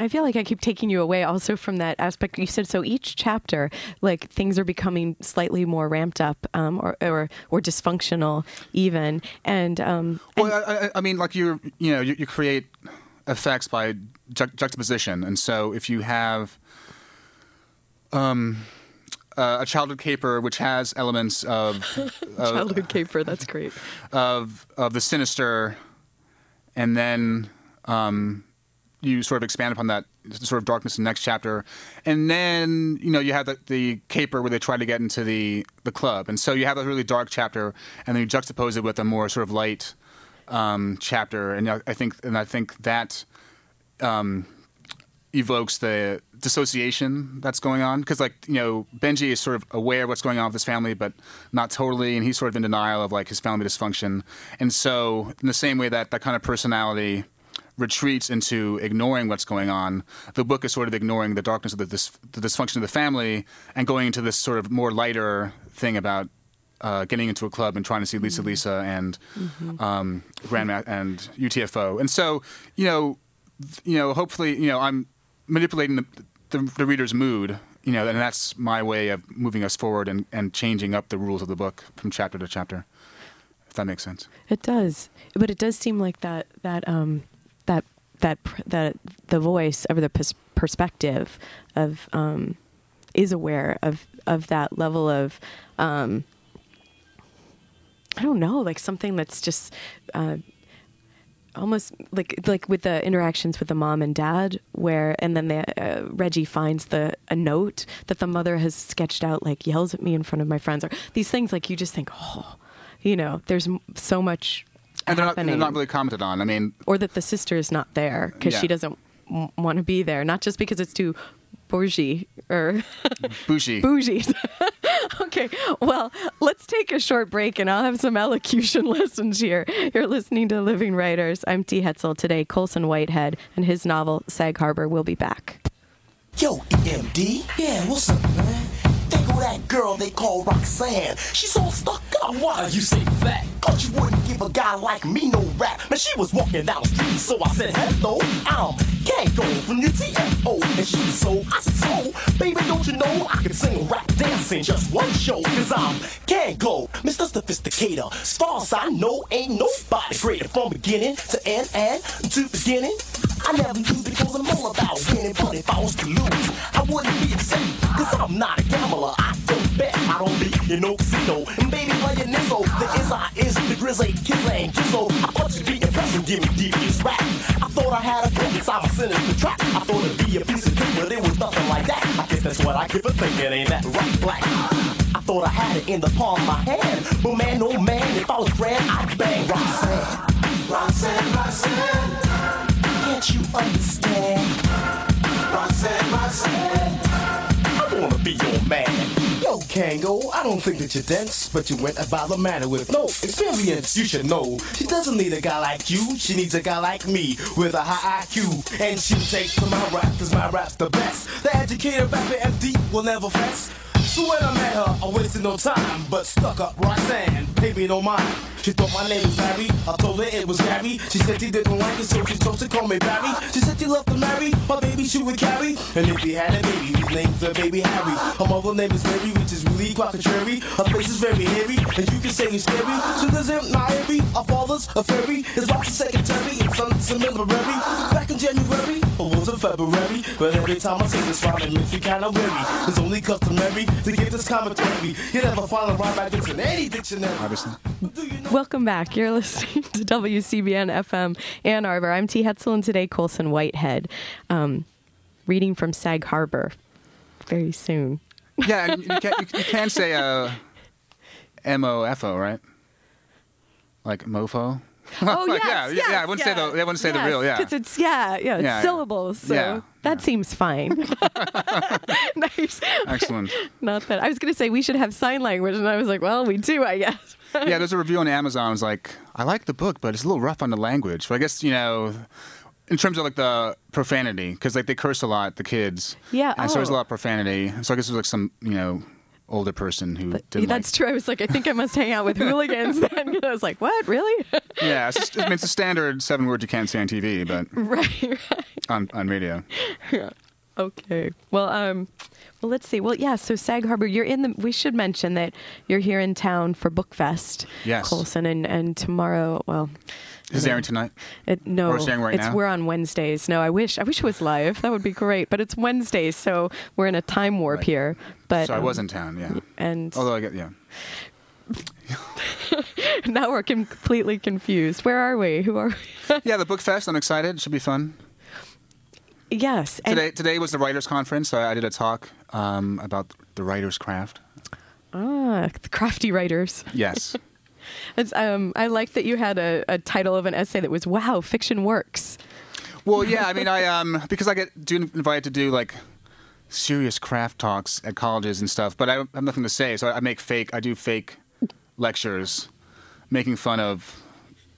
I feel like I keep taking you away also from that aspect you said. So each chapter, like things are becoming slightly more ramped up, um, or, or or dysfunctional even. And um, Well, I, I, I mean, like you, you know, you, you create effects by ju- juxtaposition, and so if you have um, uh, a childhood caper which has elements of of, childhood caper, that's great. of of the sinister, and then um, you sort of expand upon that sort of darkness in the next chapter, and then you know you have the, the caper where they try to get into the the club, and so you have a really dark chapter, and then you juxtapose it with a more sort of light um, chapter, and I I think and I think that um, evokes the dissociation that's going on? Because like you know benji is sort of aware of what's going on with his family but not totally and he's sort of in denial of like his family dysfunction. And so in the same way that that kind of personality retreats into ignoring what's going on the book is sort of ignoring the darkness of the, dis- the dysfunction of the family and going into this sort of more lighter thing about uh, getting into a club and trying to see Lisa Lisa and um, Grandma and UTFO. And so, you know, you know, hopefully, you know, I'm manipulating the, the, the reader's mood, you know, and that's my way of moving us forward and, and changing up the rules of the book from chapter to chapter. If that makes sense. It does, but it does seem like that that um that that that the voice or the pers- perspective of um is aware of of that level of um I don't know, like something that's just uh almost like like with the interactions with the mom and dad where and then the uh, Reggie finds the a note that the mother has sketched out like yells at me in front of my friends or these things like you just think oh you know there's m- so much And they're not, happening they're not really commented on. I mean, or that the sister is not there because she doesn't w- want to be there not just because it's too bougie or bougie. bougie okay well let's take a short break and i'll have some elocution lessons here you're listening to living writers i'm t hetzel today colson whitehead and his novel sag harbor will be back Yo, EMD. Yeah, what's up, man? That girl they call Roxanne. She's all stuck up. Why you say fat? Cause you wouldn't give a guy like me no rap. Man, she was walking down the street, so I said, hello, I'm Kangol from UTFO. And she was so, I said, so, baby, don't you know I can sing, rap, dance in just one show? Cause I'm Kangol, Mr. Sophisticator. Stars I know ain't nobody greater from beginning to end and to beginning. I never lose because I'm all about winning, but if I was to lose, I wouldn't be upset. Cause I'm not a gambler, I don't bet, I don't be in no casino. And baby, play your nizzo, the is I is the grizzly, kiss ain't gizzo. I thought you'd be impressed and give me devious rap. I thought I had a cook inside my sinister trap. I thought it'd be a piece of cake, but it was nothing like that. I guess that's what I give a thinking, ain't that right, black? I thought I had it in the palm of my hand, but man, oh man, if I was grand, I'd bang Roxanne. Roxanne, Roxanne. You understand? Roxanne, Roxanne. I wanna be your man. Yo, Kangol, I don't think that you're dense, but you went about the matter with no experience. You should know she doesn't need a guy like you. She needs a guy like me with a high IQ, and she'll take to my rap, cause my rap's the best. The educated rapper MD will never fess. So when I met her, I wasted no time, but stuck up Roxanne, paid me no mind. She thought my name was Barry, I told her it was Gary. She said she didn't like it, so she chose to call me Barry. She said she loved to marry, my baby she would carry. And if we had a baby, his name's the baby Harry. Her mother name is Mary, which is really quite contrary. Her face is very hairy, and you can say it's scary. So there's him, Nairi, our father's a fairy. His wife's a secretary, and son's a military. Back in January, or was it February? But every time I say this rhyme, it makes me kinda weary. It's only customary to give this commentary. You never find a rhyme like this in any dictionary. Obviously. Welcome back. You're listening to WCBN FM Ann Arbor. I'm T. Hetzel, and today Colson Whitehead, um, reading from Sag Harbor. Very soon. Yeah, you, can, you, you can say uh, M O F O, right? Like mofo. Oh Like, yes, yeah, yes, yeah, I wouldn't say the- I wouldn't say the real, yeah. because it's yeah, yeah, it's Yeah, yeah. syllables. So Yeah, that seems fine. nice. Excellent. Not that I was going to say we should have sign language, and I was like, well, we do, I guess. yeah, there's a review on Amazon. It's like, I like the book, but it's a little rough on the language. But I guess you know, in terms of like the profanity, because like they curse a lot, the kids. Yeah, And so there's a oh. lot of profanity. So I guess was like some you know older person who Yeah, didn't that's true. I was like, I think I must hang out with hooligans then. I was like, what? Really? Yeah, it's just, I mean it's a standard seven words you can't say on TV, but right, right. on on radio. Yeah. Okay. Well, um, well, let's see. Well, yeah. So Sag Harbor, you're in the. We should mention that you're here in town for Bookfest. Yes. Colson, and and tomorrow. Well, Is it airing tonight? it, no, it's airing right it's now? we're on Wednesdays. No, I wish I wish it was live. That would be great. But it's Wednesdays, so we're in a time warp Right. here. But So I um, was in town, yeah. and Although I get yeah. now we're completely confused. Where are we? Who are we? Yeah, the book fest. I'm excited. It should be fun. yes. And, Today, today was the writers' conference. So I did a talk um, about the writer's craft. ah, the crafty writers. Yes. It's, um, I like that you had a, a title of an essay that was "Wow, fiction works." well, yeah. I mean, I um because I get do invited to do like serious craft talks at colleges and stuff, but I have nothing to say, so I make fake. I do fake lectures, making fun of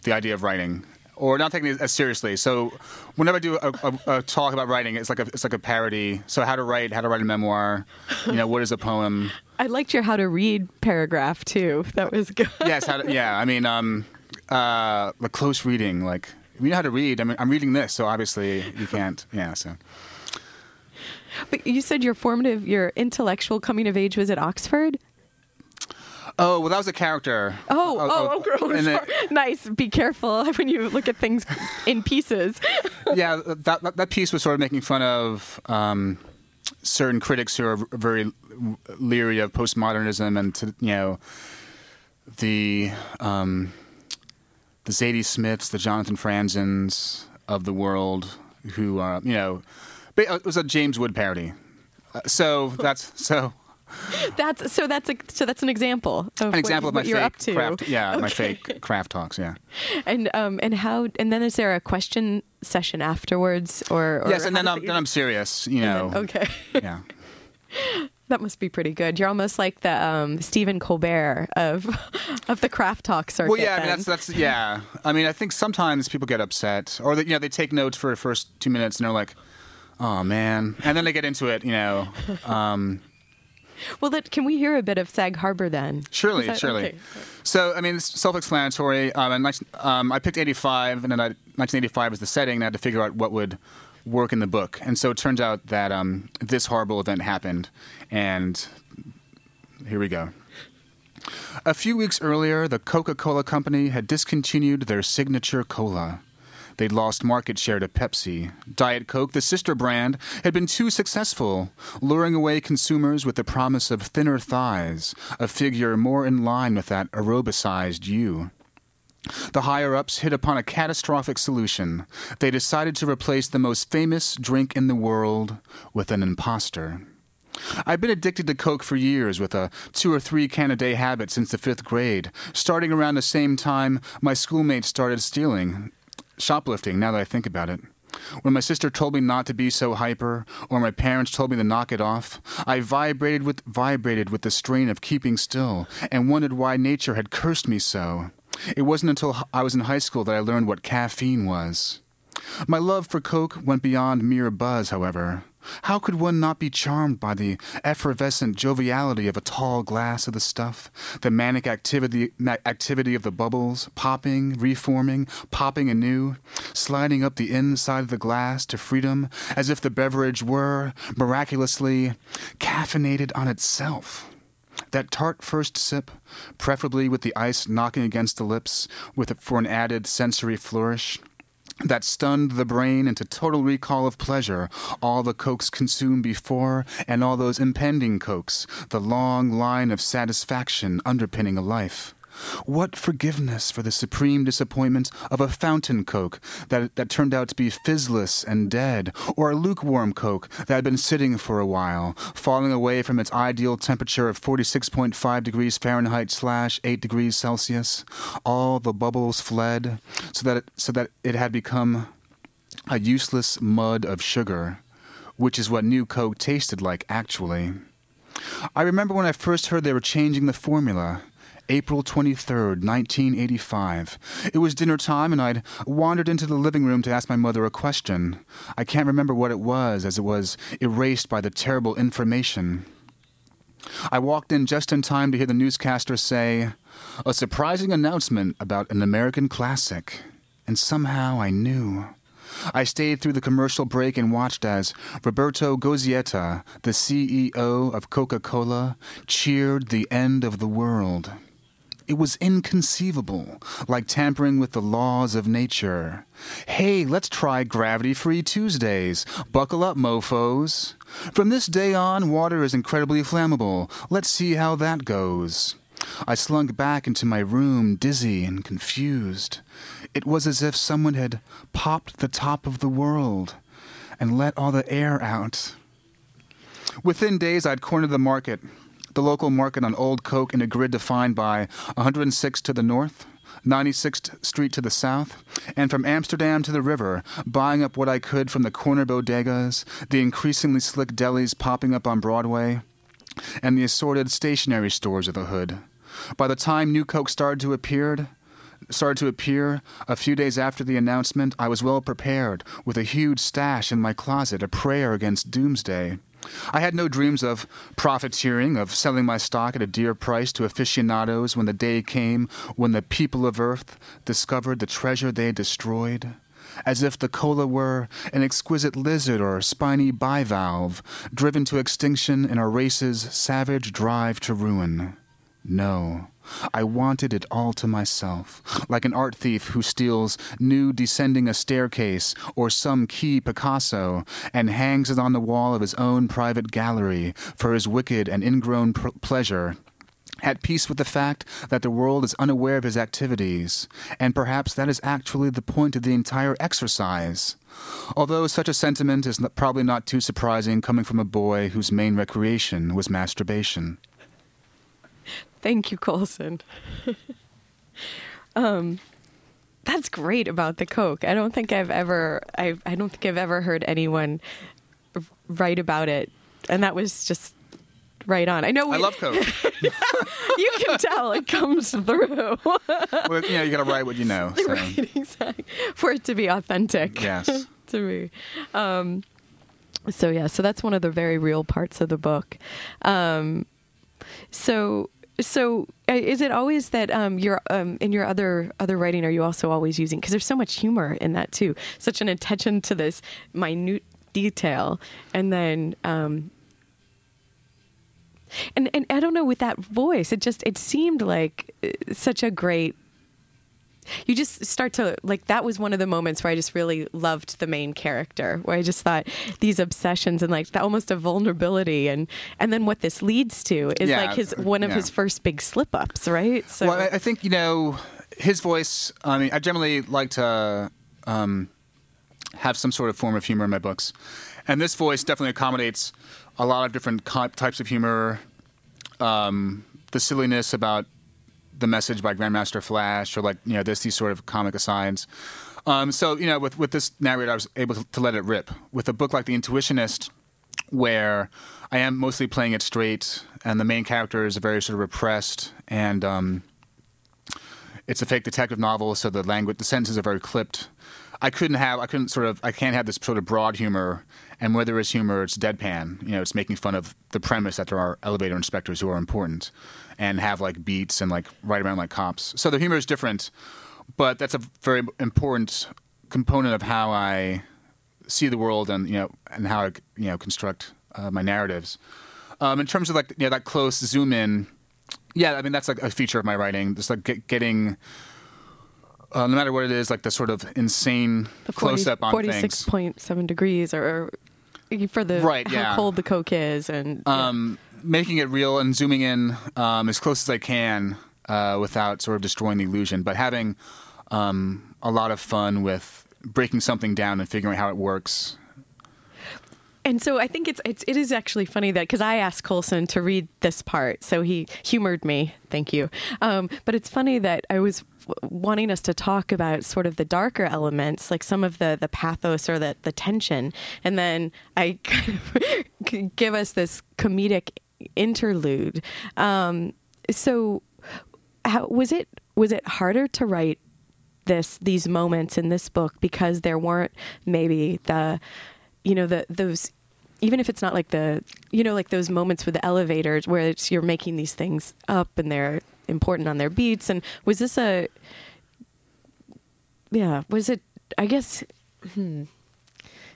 the idea of writing. Or not taking it as seriously. So, whenever I do a, a, a talk about writing, it's like a it's like a parody. So, how to write, how to write a memoir, you know, what is a poem? I liked your how to read paragraph too. That was good. yes, how to, yeah. I mean, um, uh, the close reading, like you know how to read. I mean, I'm reading this, so obviously you can't. Yeah, so But you said your formative, your intellectual coming of age was at Oxford. Oh well, that was a character. Oh, Oh, oh, oh, oh, girl, sorry. nice. Be careful when you look at things in pieces. yeah, that, that that piece was sort of making fun of um, certain critics who are very leery of postmodernism and to, you know the um, the Zadie Smiths, the Jonathan Franzens of the world, who are you know, it was a James Wood parody. Uh, so that's so That's so. That's a so that's an example of an what, example of my what you're fake up to. craft. Yeah, my fake craft talks. Yeah. And um and how and then is there a question session afterwards or, or yes, and then I'm then I'm serious. You know. usually- okay. Yeah. That must be pretty good. You're almost like the um, Stephen Colbert of of the craft talk circuit. Well, yeah, I mean that's that's yeah. I mean, I think sometimes people get upset, or they, you know, they take notes for the first two minutes, and they're like, "Oh man," and then they get into it. You know, um, well, that, can we hear a bit of Sag Harbor then? surely, that- surely. okay. So, I mean, it's self-explanatory. Um, and um, I picked '85, and then I, 1985 was the setting, and I had to figure out what would work in the book. And so it turns out that um, this horrible event happened, and here we go. A few weeks earlier, the Coca Cola Company had discontinued their signature cola. They'd lost market share to Pepsi. Diet Coke, the sister brand, had been too successful, luring away consumers with the promise of thinner thighs, a figure more in line with that aerobicized you. The higher ups hit upon a catastrophic solution. They decided to replace the most famous drink in the world with an imposter. I've been addicted to Coke for years with a two or three can a day habit since the fifth grade, starting around the same time my schoolmates started stealing. Shoplifting, now that I think about it. When my sister told me not to be so hyper, or my parents told me to knock it off, I vibrated with vibrated with the strain of keeping still, and wondered why nature had cursed me so. It wasn't until I was in high school that I learned what caffeine was. My love for Coke went beyond mere buzz, however. How could one not be charmed by the effervescent joviality of a tall glass of the stuff, the manic activity, activity of the bubbles, popping, reforming, popping anew, sliding up the inside of the glass to freedom, as if the beverage were, miraculously, caffeinated on itself? That tart first sip, preferably with the ice knocking against the lips, with for an added sensory flourish, that stunned the brain into total recall of pleasure, all the cokes consumed before, and all those impending cokes, the long line of satisfaction underpinning a life. What forgiveness for the supreme disappointment of a fountain coke that, that turned out to be fizzless and dead, or a lukewarm coke that had been sitting for a while, falling away from its ideal temperature of 46.5 degrees Fahrenheit slash 8 degrees Celsius. All the bubbles fled, so that it, so that it had become a useless mud of sugar, which is what new coke tasted like actually. I remember when I first heard they were changing the formula. April 23rd, 1985. It was dinner time, and I'd wandered into the living room to ask my mother a question. I can't remember what it was, as it was erased by the terrible information. I walked in just in time to hear the newscaster say, A surprising announcement about an American classic. And somehow I knew. I stayed through the commercial break and watched as Roberto Goizueta, the CEO of Coca Cola, cheered the end of the world. It was inconceivable, like tampering with the laws of nature. Hey, let's try gravity free Tuesdays. Buckle up, mofos. From this day on, water is incredibly flammable. Let's see how that goes. I slunk back into my room, dizzy and confused. It was as if someone had popped the top of the world and let all the air out. Within days, I'd cornered the market, the local market on Old Coke in a grid defined by 106 to the north, 96th Street to the south, and from Amsterdam to the river, buying up what I could from the corner bodegas, the increasingly slick delis popping up on Broadway, and the assorted stationery stores of the hood. By the time New Coke started to appear, started to appear a few days after the announcement, I was well prepared, with a huge stash in my closet, a prayer against doomsday. I had no dreams of profiteering, of selling my stock at a dear price to aficionados when the day came when the people of Earth discovered the treasure they destroyed. As if the cola were an exquisite lizard or spiny bivalve, driven to extinction in a race's savage drive to ruin. No. I wanted it all to myself, like an art thief who steals Nude Descending a Staircase or some key Picasso and hangs it on the wall of his own private gallery for his wicked and ingrown pr- pleasure. At peace with the fact that the world is unaware of his activities, and perhaps that is actually the point of the entire exercise. Although such a sentiment is probably not too surprising coming from a boy whose main recreation was masturbation. Thank you, Colson. um, that's great about the Coke. I don't think I've ever I I don't think I've ever heard anyone write about it, and that was just right on. I know we, I love Coke. you can tell it comes through. well, you know, you gotta write what you know. So. right, exactly. For it to be authentic. Yes. to me. Um, so yeah, so that's one of the very real parts of the book. Um, so so uh, is it always that um, you're um, in your other other writing? Are you also always using because there's so much humor in that too, such an attention to this minute detail, and then. Um, and and I don't know with that voice, it just it seemed like uh, such a great you just start to like that was one of the moments where I just really loved the main character where I just thought these obsessions and like the, almost a vulnerability and and then what this leads to is Yeah, like his one of yeah. his first big slip ups right so Well, I, I think you know his voice. I mean, I generally like to um, have some sort of form of humor in my books, and this voice definitely accommodates a lot of different types of humor. Um, the silliness about the message by Grandmaster Flash, or like you know, this these sort of comic asides. Um, so you know, with with this narrator, I was able to, to let it rip. With a book like The Intuitionist, where I am mostly playing it straight, and the main character is very sort of repressed, and um, it's a fake detective novel, so the language, the sentences are very clipped. I couldn't have, I couldn't sort of, I can't have this sort of broad humor, and whether it's humor, it's deadpan. You know, it's making fun of the premise that there are elevator inspectors who are important, and have like beats and like ride around like cops. So the humor is different, but that's a very important component of how I see the world and you know and how I you know construct uh, my narratives. Um, in terms of like you know that close zoom in, yeah, I mean that's like a feature of my writing. Just like get, getting, uh, no matter what it is, like the sort of insane 40 close up on things. 46.7 degrees or, or for the Right, how yeah. cold the coke is and Um, making it real and zooming in um, as close as I can uh, without sort of destroying the illusion, but having um, a lot of fun with breaking something down and figuring out how it works. And so I think it's, it's it is actually funny that because I asked Colson to read this part, so he humored me. Thank you. Um, but it's funny that I was wanting us to talk about sort of the darker elements, like some of the the pathos or the the tension, and then I kind of give us this comedic interlude. Um, so how was it was it harder to write this these moments in this book because there weren't maybe the you know the those even if it's not like the you know like those moments with the elevators where it's you're making these things up and they're important on their beats and was this a yeah was it i guess hmm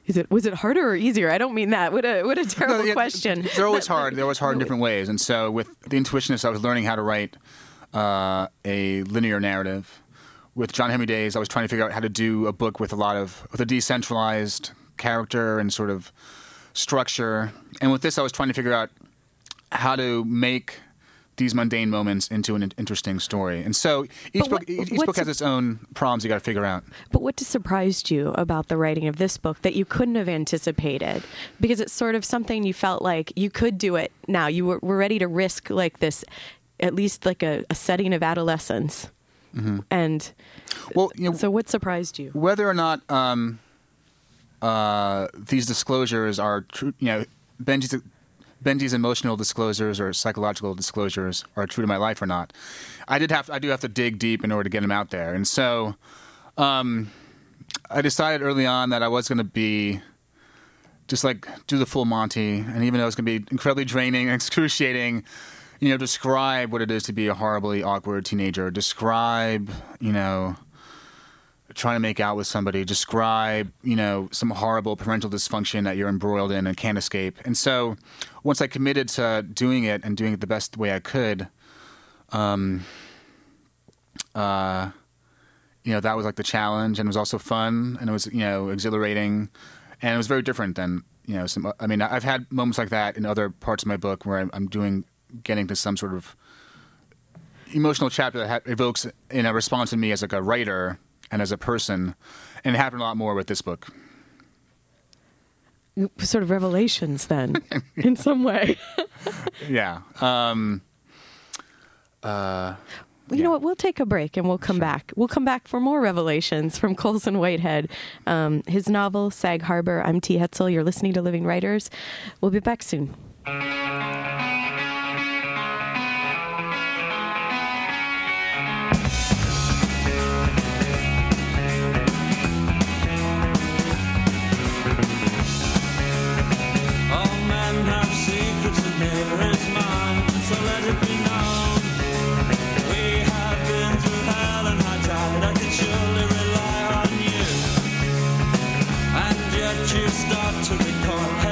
is it was it harder or easier? I don't mean that. What a what a terrible No, yeah, question. They're always hard. They're always hard in different ways. And so with the intuitionist, I was learning how to write uh, a linear narrative. With John Henry Days, I was trying to figure out how to do a book with a lot of with a decentralized character and sort of structure. And with this, I was trying to figure out how to make these mundane moments into an interesting story. And so each But book each, book has its own problems you got to figure out. But what just surprised you about the writing of this book that you couldn't have anticipated? Because it's sort of something you felt like you could do it now. You were, were ready to risk like this, at least like a, a setting of adolescence. Mhm. And well, you know, so what surprised you? whether or not um, uh, these disclosures are true, you know, Benji's Benji's emotional disclosures or psychological disclosures are true to my life or not. I did have I do have to dig deep in order to get them out there, and so um, I decided early on that I was going to be just like do the full Monty, and even though it's going to be incredibly draining and excruciating, you know, describe what it is to be a horribly awkward teenager. Describe, you know, trying to make out with somebody. Describe, you know, some horrible parental dysfunction that you're embroiled in and can't escape. And so, once I committed to doing it and doing it the best way I could, um, uh, you know, that was like the challenge, and it was also fun, and it was you know exhilarating, and it was very different than you know some. I mean, I've had moments like that in other parts of my book where I'm, doing getting to some sort of emotional chapter that evokes in a response in me as like a writer and as a person, and it happened a lot more with this book. Sort of revelations, then, in some way. Yeah. Um, uh, you know what? We'll take a break and we'll come back. We'll come back for more revelations from Colson Whitehead. Um, his novel, Sag Harbor. I'm T. Hetzel. You're listening to Living Writers. We'll be back soon. You start to recall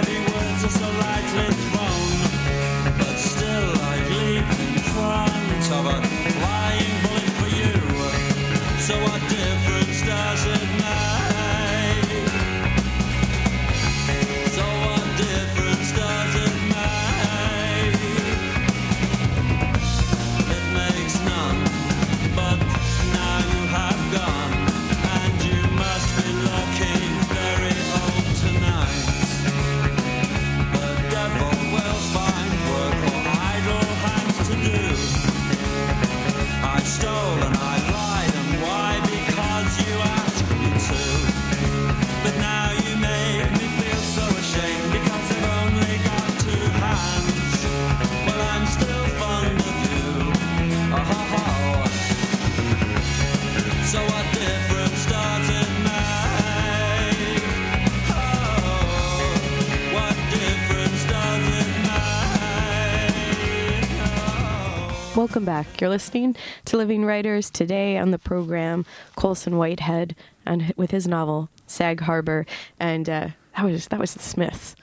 Welcome back. You're listening to Living Writers today on the program. Colson Whitehead and with his novel Sag Harbor, and uh, that was that was the Smiths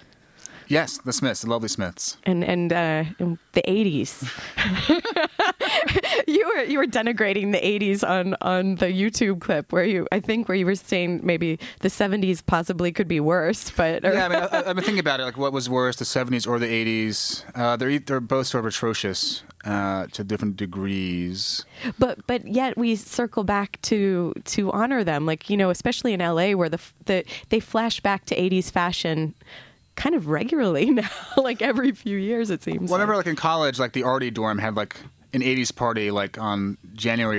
yes, the Smiths, the lovely Smiths. and and uh, in the '80s. you were you were denigrating the '80s on on the YouTube clip where you I think where you were saying maybe the '70s possibly could be worse, but or- Yeah, I mean, I, been thinking about it. Like, what was worse, the '70s or the '80s? Uh, they're they're both sort of atrocious uh, to different degrees. but but yet we circle back to to honor them like you know especially in LA where the the they flash back to 80s fashion kind of regularly now like every few years it seems Whenever, like. in college, like the Artie dorm had like an '80s party, like on January